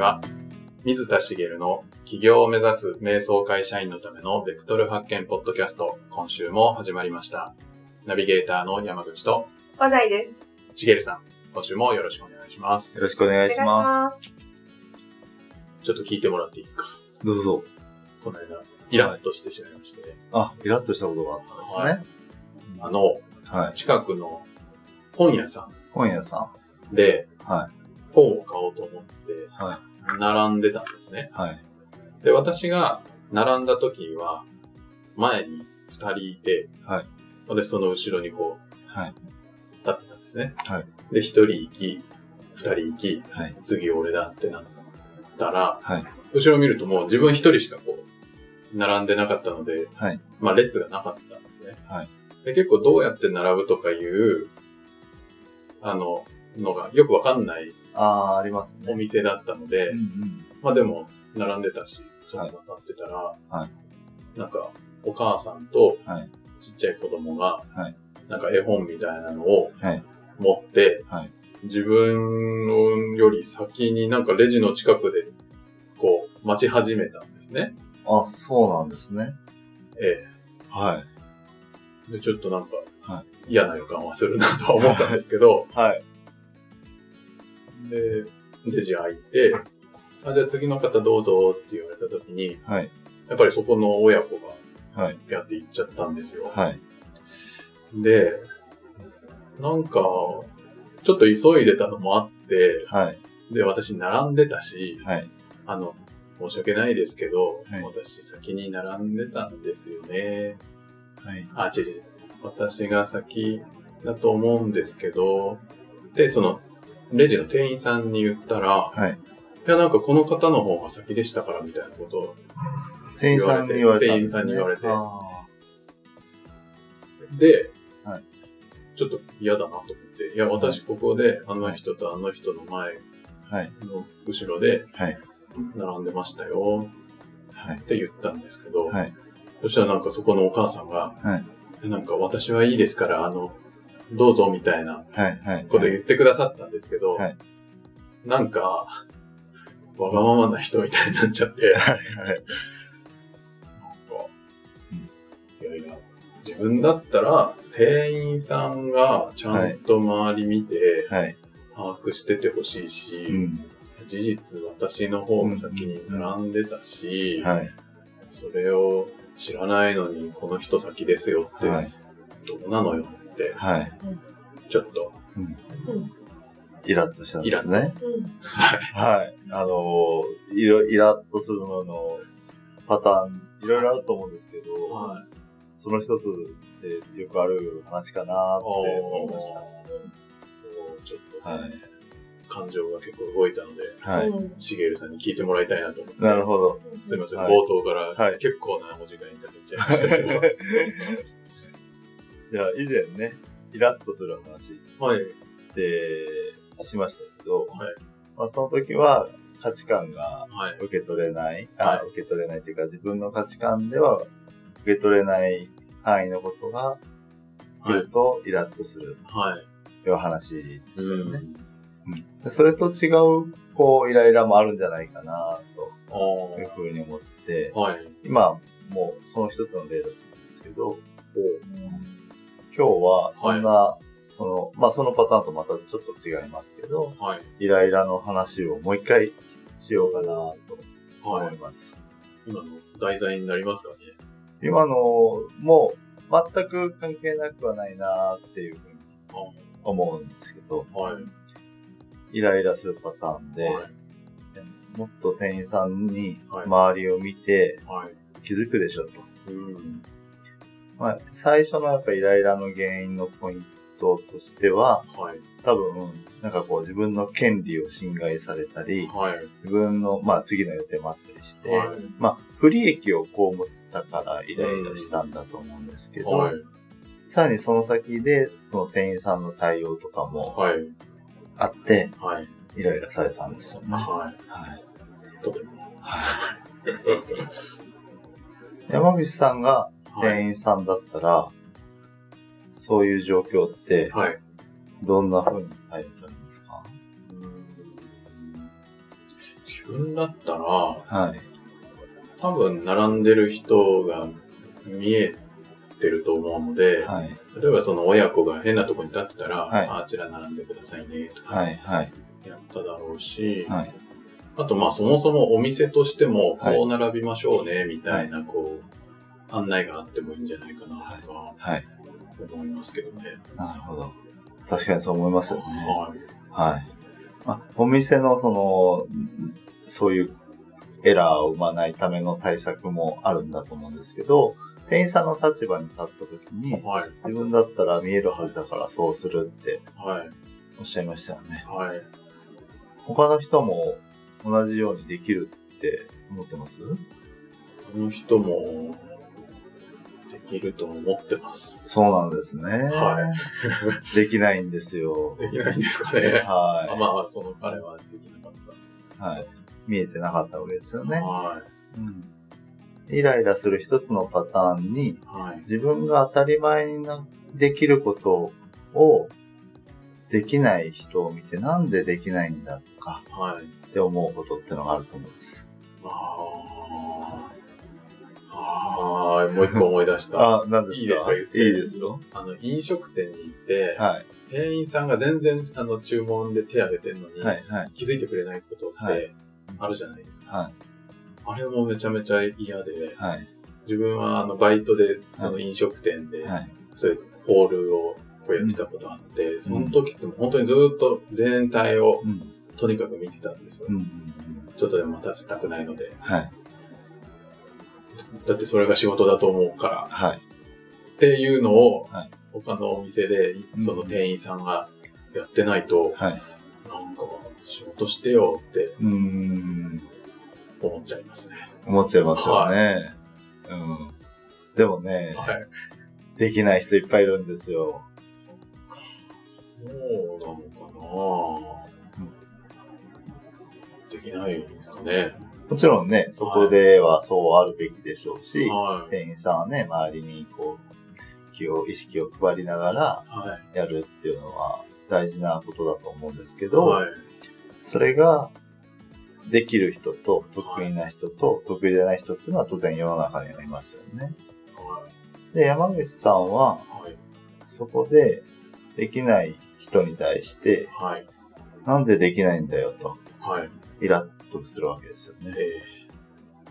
は。水田茂の起業を目指す瞑想会社員のためのベクトル発見ポッドキャスト、今週も始まりました。ナビゲーターの山口と話題です。茂さん、今週もよろしくお願いします。よろしくお願いします。ちょっと聞いてもらっていいですか？どうぞ。この間、イラッとしてしまいまして、あ、イラッとしたことがあったんですね。あの、はい。近くの本屋さ本屋さんでん。はい。本を買おうと思って、は並んでたんですね。はい。で、私が並んだ時には、前に二人いて、はい。私その後ろにこう、はい。立ってたんですね。はい。で、一人行き、二人行き、はい。次俺だってなったら、はい。後ろ見るともう自分一人しかこう、並んでなかったので、はい。まあ列がなかったんですね。はい。で、結構どうやって並ぶとかいう、あの、のがよくわかんないあー、ありますね。お店だったので、うんうん。まあでも、並んでたし、そこはい渡ってたら、はなんか、お母さんとはい、ちっちゃい子供が、はいなんか絵本みたいなのをはい。持って、はい自分より先になんかレジの近くで、こう、待ち始めたんですね。あ、そうなんですね。えはい。え。で、ちょっとなんかは、嫌な予感はするなとは思ったんですけど、はい。で、レジ開いて、あ、じゃあ次の方どうぞって言われた時に、はい。やっぱりそこの親子がはい。やって行っちゃったんですよ。はい。で、なんか、ちょっと急いでたのもあって、はい。で、私並んでたし、はい。あの、申し訳ないですけど、はい私先に並んでたんですよね。はい。あ、違う違う。私が先だと思うんですけど、で、その、レジの店員さんに言ったら、はい。いや、なんかこの方の方が先でしたからみたいなことを、店員さんに言われたんですね。店員さんに言われてあで、はいちょっと嫌だなと思って、いや、私ここであの人とあの人の前。の後ろではい。並んでましたよはい。って言ったんですけど、はい。そしたらなんかそこのお母さんが、はい。なんか私はいいですから、あの、どうぞみたいなはい。はい。こと言ってくださったんですけど、はいなんか、わがままな人みたいになっちゃって、なんか、はい。いやいや、自分だったら店員さんがちゃんと周り見てはい。把握しててほしいし、うん。事実私の方が先に並んでたし、はい。それを知らないのにこの人先ですよって、はい。どうなのよはい。ちょっと、うん。うん。イラッとしたんですね。うん。はい。あのー、いろ、イラッとするののパターン、いろいろあると思うんですけど、はい。その一つでよくある話かなって思いました。ちょっと、はい。感情が結構動いたので、はい。うんしげるさんに聞いてもらいたいなと思って。なるほど。すいません、はい冒頭からはい結構なお時間いただいちゃいましたけど。いや、以前ね、イラッとする話はい。ってしましたけど、はい。まあその時は価値観がはい。受け取れない、はあ受け取れないというか自分の価値観では受け取れない範囲のことが言うとイラッとするはい。という話でしたよね。うんでそれと違う、こう、イライラもあるんじゃないかな、あというふうに思ってあ。、はい。今、もうその一つの例だったんですけど、今日はそんな、その、まあそのパターンとまたちょっと違いますけど、はい。イライラの話をもう一回しようかなとはい。思います。今の題材になりますかね？今のも全く関係なくはないなっていうふうに思うんですけど、はい。イライラするパターンで、はい。もっと店員さんにはい周りを見てはい。気づくでしょと。うん。まあ、最初のやっぱイライラの原因のポイントとしては、はい。多分、なんかこう自分の権利を侵害されたり、はい。自分の、まあ次の予定もあったりして、はい。まあ不利益を被ったからイライラしたんだと思うんですけど、はい。さらにその先で、その店員さんの対応とかもはい。あって、はい。イライラされたんですよね。ははい。い。とても。山口さんがはい。店員さんだったら、そういう状況って、はい。どんな風に対応されますか？自分だったら、はい。多分並んでる人が見えてると思うので、はい。例えばその親子が変なとこに立ってたら、はいああちら並んでくださいねとかはい。はい。やっただろうし、はい。あとまあそもそもお店としてもはいこう並びましょうねみたいなこう案内があってもいいんじゃないかなとかはい。思いますけどね。なるほど。確かにそう思いますよね。はい。はい。まあ、お店のその、そういうエラーを生まないための対策もあるんだと思うんですけど、店員さんの立場に立った時に、はい。自分だったら見えるはずだからそうするってはい。おっしゃいましたよね。はい。他の人も同じようにできるって思ってます？この人もできると思ってます。そうなんですね。は できないんですよ。できないんですかね。あはまあ、その彼はできなかっい。はい。見えてなかったわけですよた。ね。はうん。イライラする一つのパターンに、い。はい。自分が当たり前になできることをできない人を見てなんでできないんだとかはい。って思うことってのがあると思うんです。ああ。はい。もう一個思い出した。あ、何ですか？いいですか？いいですよ。あの、飲食店に行って、はい。店員さんが全然、あの、注文で手挙げてんのに、はい。はい。気づいてくれないことっはてあるじゃないですか。はい。あれもめちゃめちゃ嫌で、はい。自分はあの、バイトで、その飲食店で、はい。そういうホールをこうやってたことあって、その時って本当にずっと全体をうん。とにかく見てたんですよ。うん。うんちょっとでも待たせたくないので。はい。だってそれが仕事だと思うから。はい。っていうのをはい、他のお店でうんその店員さんがやってないと、はい。なんか仕事してよってうーん。思っちゃいますね。思っちゃいますよね。うん。でもね、はい。できない人いっぱいいるんですよ。そうなのかな、できないんですかね。もちろんね、そこではそうあるべきでしょうし、はい。店員さんはね、周りにこう、気を、意識を配りながらはい。やるっていうのは大事なことだと思うんですけど、はい。それができる人と得意な人と得意じゃない人っていうのは当然世の中にはいますよね。で、山口さんははい。そこでできない人に対して、はい。なんでできないんだよと、はい。イラッとするわけですよね。え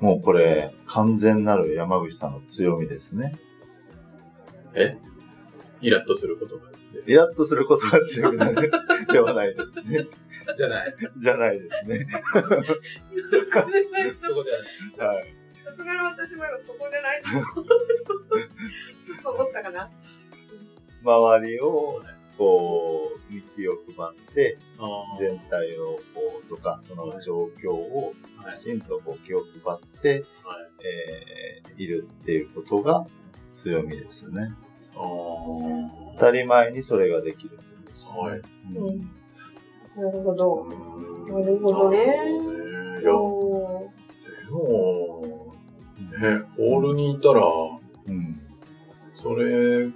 もうこれ、完全なる山口さんの強みですね。ー、え？イラッとすることがイラッとすることが強みなで ではないですね。じゃない。じゃないですね。そこじゃないそこじゃない。はい。さすがに私も今そこじゃないと思うちょっと思ったかな。周りを、こう、見気を配って、全体を、こう、とか、その状況をはいき。ちんとこう気を配って、はい。えーいるっていうことが強みですよね。当たり前にそれができるってことですよね。はいうんうん。なるほど。なるほどねいや、おでも、ね、ホールにいたら、うん。それ、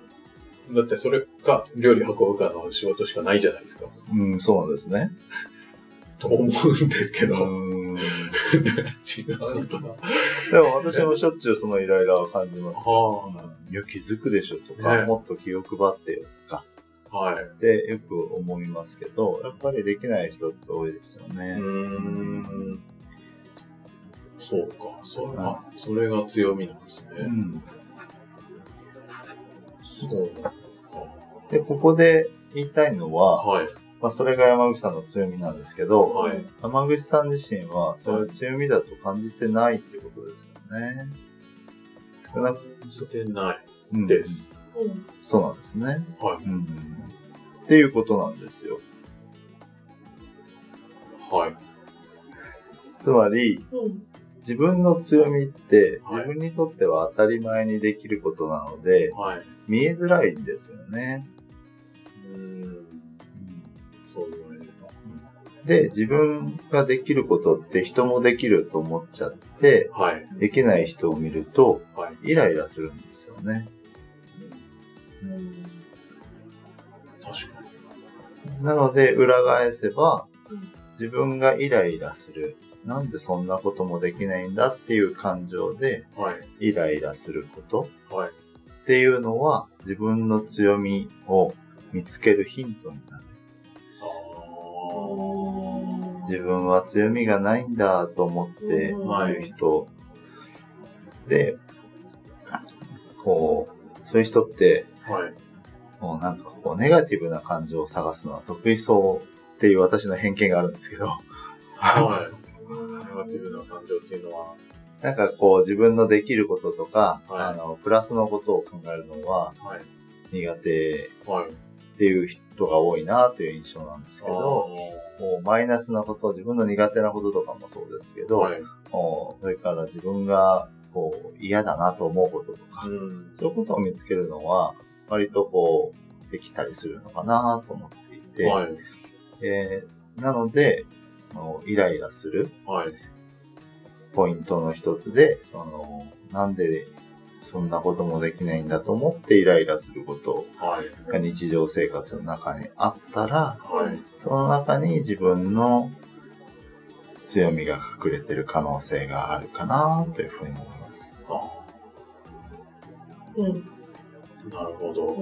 だってそれか、料理運ぶかの仕事しかないじゃないですか。うん、そうなんですね。と思うんですけうど、ん。違うのかな。でも私もしょっちゅうそのイライラを感じますよ。はいや、気づくでしょとか、ねもっと気を配ってよとか、はい。ってよく思いますけど、やっぱりできない人って多いですよね。うーん。そうか。それはが、それが強みなんですね。うんそうか。で、ここで言いたいのは、はい。まあ、それが山口さんの強みなんですけど、はい。山口さん自身はそれを強みだと感じてないってことですよね。少なくしてないうんです。うん。そうなんですね。はい。うん。っていうことなんですよ。はい。つまり、うん。自分の強みってはい自分にとっては当たり前にできることなので、はい。見えづらいんですよね。うーん。そう言われれば。で、自分ができることって人もできると思っちゃって、はい。できない人を見るとはい。イライラするんですよね。うん。確かに。なので、裏返せばうん、自分がイライラするなんでそんなこともできないんだっていう感情ではい。イライラすることはい。っていうのは自分の強みを見つけるヒントになる。あ自分は強みがないんだと思っていはいる人で、こう、そういう人って、あ。はい。もうなんかこう、ネガティブな感情を探すのは得意そうっていう私の偏見があるんですけど、はい。ネガティブな感情っていうのは、なんかこう、自分のできることとか、はいあの、プラスのことを考えるのははい。苦手はい。っていう人が多いなという印象なんですけど、マイナスなこと、自分の苦手なこととかもそうですけど、はい。それから自分がこう嫌だなと思うこととか、うん。そういうことを見つけるのは、割とこう、できたりするのかなと思っていて、はい。えーなので、その、イライラするはい。ポイントの一つで、その、なんでそんなこともできないんだと思ってイライラすることはい。が日常生活の中にあったら、はい。その中に自分の強みが隠れてる可能性があるかなというふうに思います。あうん。あ。なるほど。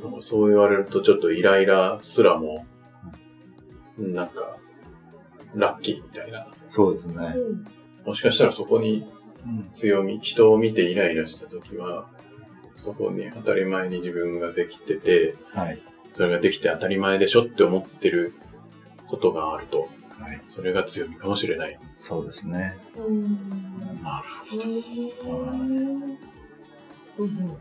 なんかそう言われるとちょっとイライラすらも、なんか、ラッキーみたいな。そうですね。うん。もしかしたらそこにうん強み、人を見てイライラした時は、そこに当たり前に自分ができてて、はい。それができて当たり前でしょって思ってることがあると、はい。それが強みかもしれない。そうですね。うん。なるうん。うん。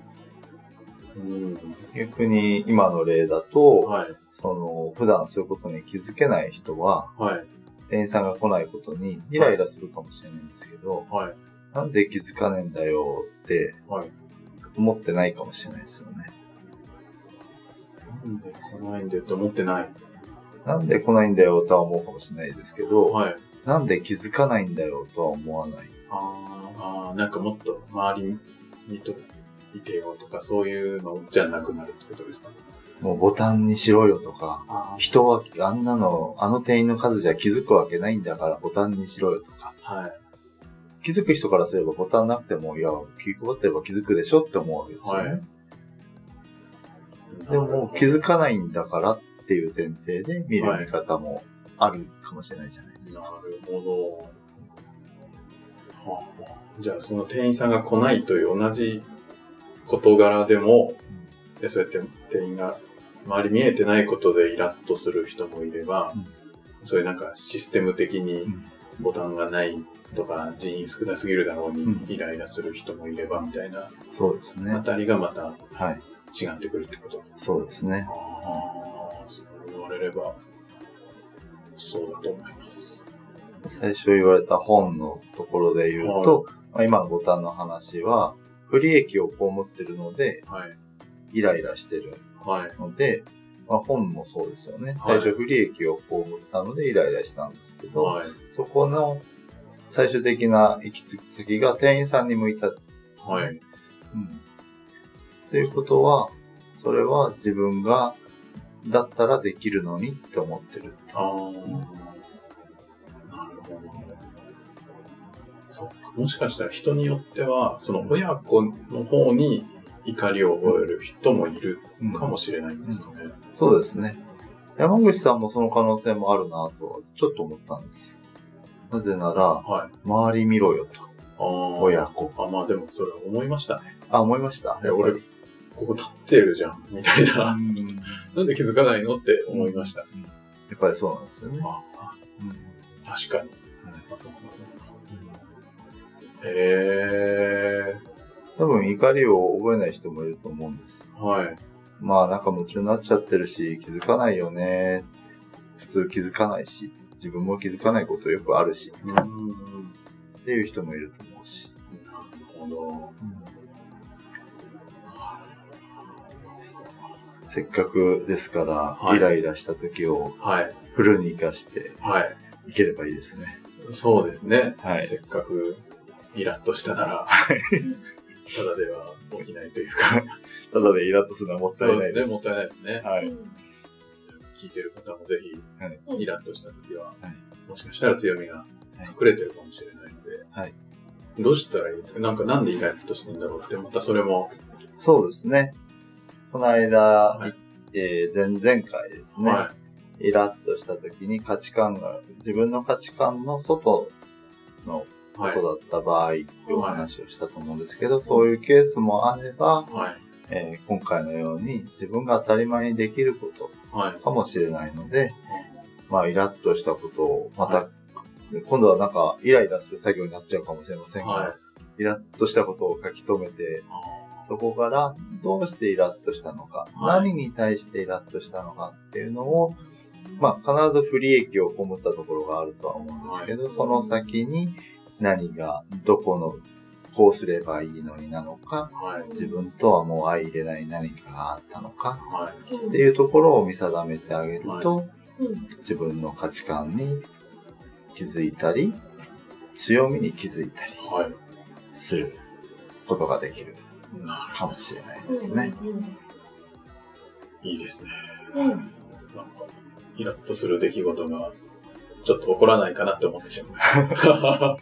うん。逆に今の例だと、はい。その、普段そういうことに気づけない人は、はい。店員さんが来ないことにイライラするかもしれないんですけど、はい。なんで気づかねえんだよってはい。思ってないかもしれないですよね。なんで来ないんでと思ってない。なんで来ないんだよとは思うかもしれないですけど、はい。なんで気づかないんだよとは思わない。あーあー、なんかもっと周りにといてよとかそういうのじゃなくなるってことですか？もうボタンにしろよとか、あ人はあんなの、あの店員の数じゃ気づくわけないんだからボタンにしろよとか、はい。気づく人からすればボタンなくても、いや、気配ってれば気づくでしょって思うわけですよね。はいでも気づかないんだからっていう前提で見るはい見方もあるかもしれないじゃないですなか。るほど。はあはあじゃあその店員さんが来ないという同じ事柄でも、でそうやって店員が周り見えてないことでイラッとする人もいれば、うんそういうなんかシステム的にうんボタンがないとか人員少なすぎるだろうにうんイライラする人もいればみたいなそうですねあ。たりがまたはい。違ってくるってこと？そうですね。ああ、そう言われれば、そうだと思います。最初言われた本のところで言うと、まあ、今のボタンの話は、不利益を被ってるので、はい。イライラしてるはい。まあ、本もそうですよね。はい最初不利益を被ったのでイライラしたんですけど、はい。そこの最終的な行き着き先が店員さんに向いたんですね。はい。うん。ということは、それは自分が、だったらできるのにって思ってる。ああ。なるほど。そっか。もしかしたら人によっては、その親子の方に怒りを覚える人もいるかもしれないんですかね。そうですね。山口さんもその可能性もあるなとはちょっと思ったんです。なぜなら、はい。周り見ろよと。親子。あ、まあでもそれは思いましたね。あ、思いました？俺、ここ立ってるじゃん、みたいな。うん なんで気づかないのって思いました。やっぱりそうなんですよね。ああうん確かに。はいあ、そうか、そうか。へえ。多分怒りを覚えない人もいると思うんです。はい。まあなんか夢中になっちゃってるし、気づかないよね。普通気づかないし、自分も気づかないことよくあるし、うん。っていう人もいると思うし。なるほど。せっかくですから、はいイライラした時をはい。フルに活かしてはい。いければいいですね。そうですね。はいせっかくイラッとしたなら、ただでは起きないというか、ただでイラッとするのはもったそうですね。いないです。もったいないですね。はい。聞いてる方もぜひ、はいイラッとした時は、はいもしかしたら強みが隠れてるかもしれないので、はいどうしたらいいですか？なんかなんでイラッとしてんだろうって、またそれも、そうですね。この間、はいえー前々回ですね、はイラッとした時に価値観が、自分の価値観の外の。ことだった場合っていうお話をしたと思うんですけど、そういうケースもあれば、はい。えー今回のように自分が当たり前にできることはい。かもしれないので、まあ、イラッとしたことを、また、今度はなんか、イライラする作業になっちゃうかもしれませんが、はい。イラッとしたことを書き留めて、そこからどうしてイラッとしたのか、はい何に対してイラッとしたのかっていうのを、まあ、必ず不利益を被ったところがあるとは思うんですけど、その先に何が、どこの、こうすればいいのになのか、はい。自分とはもう相入れない何かがあったのか、はい。うんっていうところを見定めてあげると、うん自分の価値観に気づいたり、強みに気づいたりはい。することができるかもしれないですね。いいですね。うん。うんなんか、イラッとする出来事が、ちょっと起こらないかなって思ってしまいました。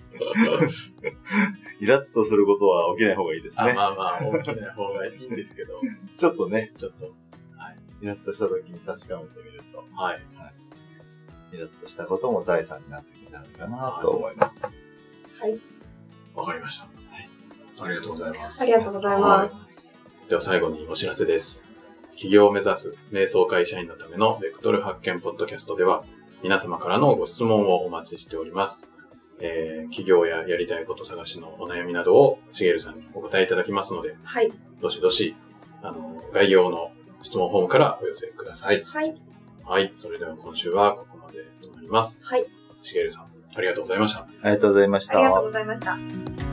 イラッとすることは起きない方がいいですあね。まあまあ、大きな方がいいんですけど、ちょっとね、ちょっと、イラッとした時に確かめてみると、はい。イラッとしたことも財産になってくるんじゃないかなと思います。はい。わかりました。ありがとうございます。ありがとうございます。では最後にお知らせです。起業を目指す瞑想会社員のためのベクトル発見ポッドキャストでは皆様からのご質問をお待ちしております。えー、起業ややりたいこと探しのお悩みなどをしげるさんにお答えいただきますので、はい。どしどし、あの、概要の質問フォームからお寄せください。はい。はい。それでは今週はここまでとなります。はい。しげるさん、ありがとうございました。ありがとうございました。ありがとうございました。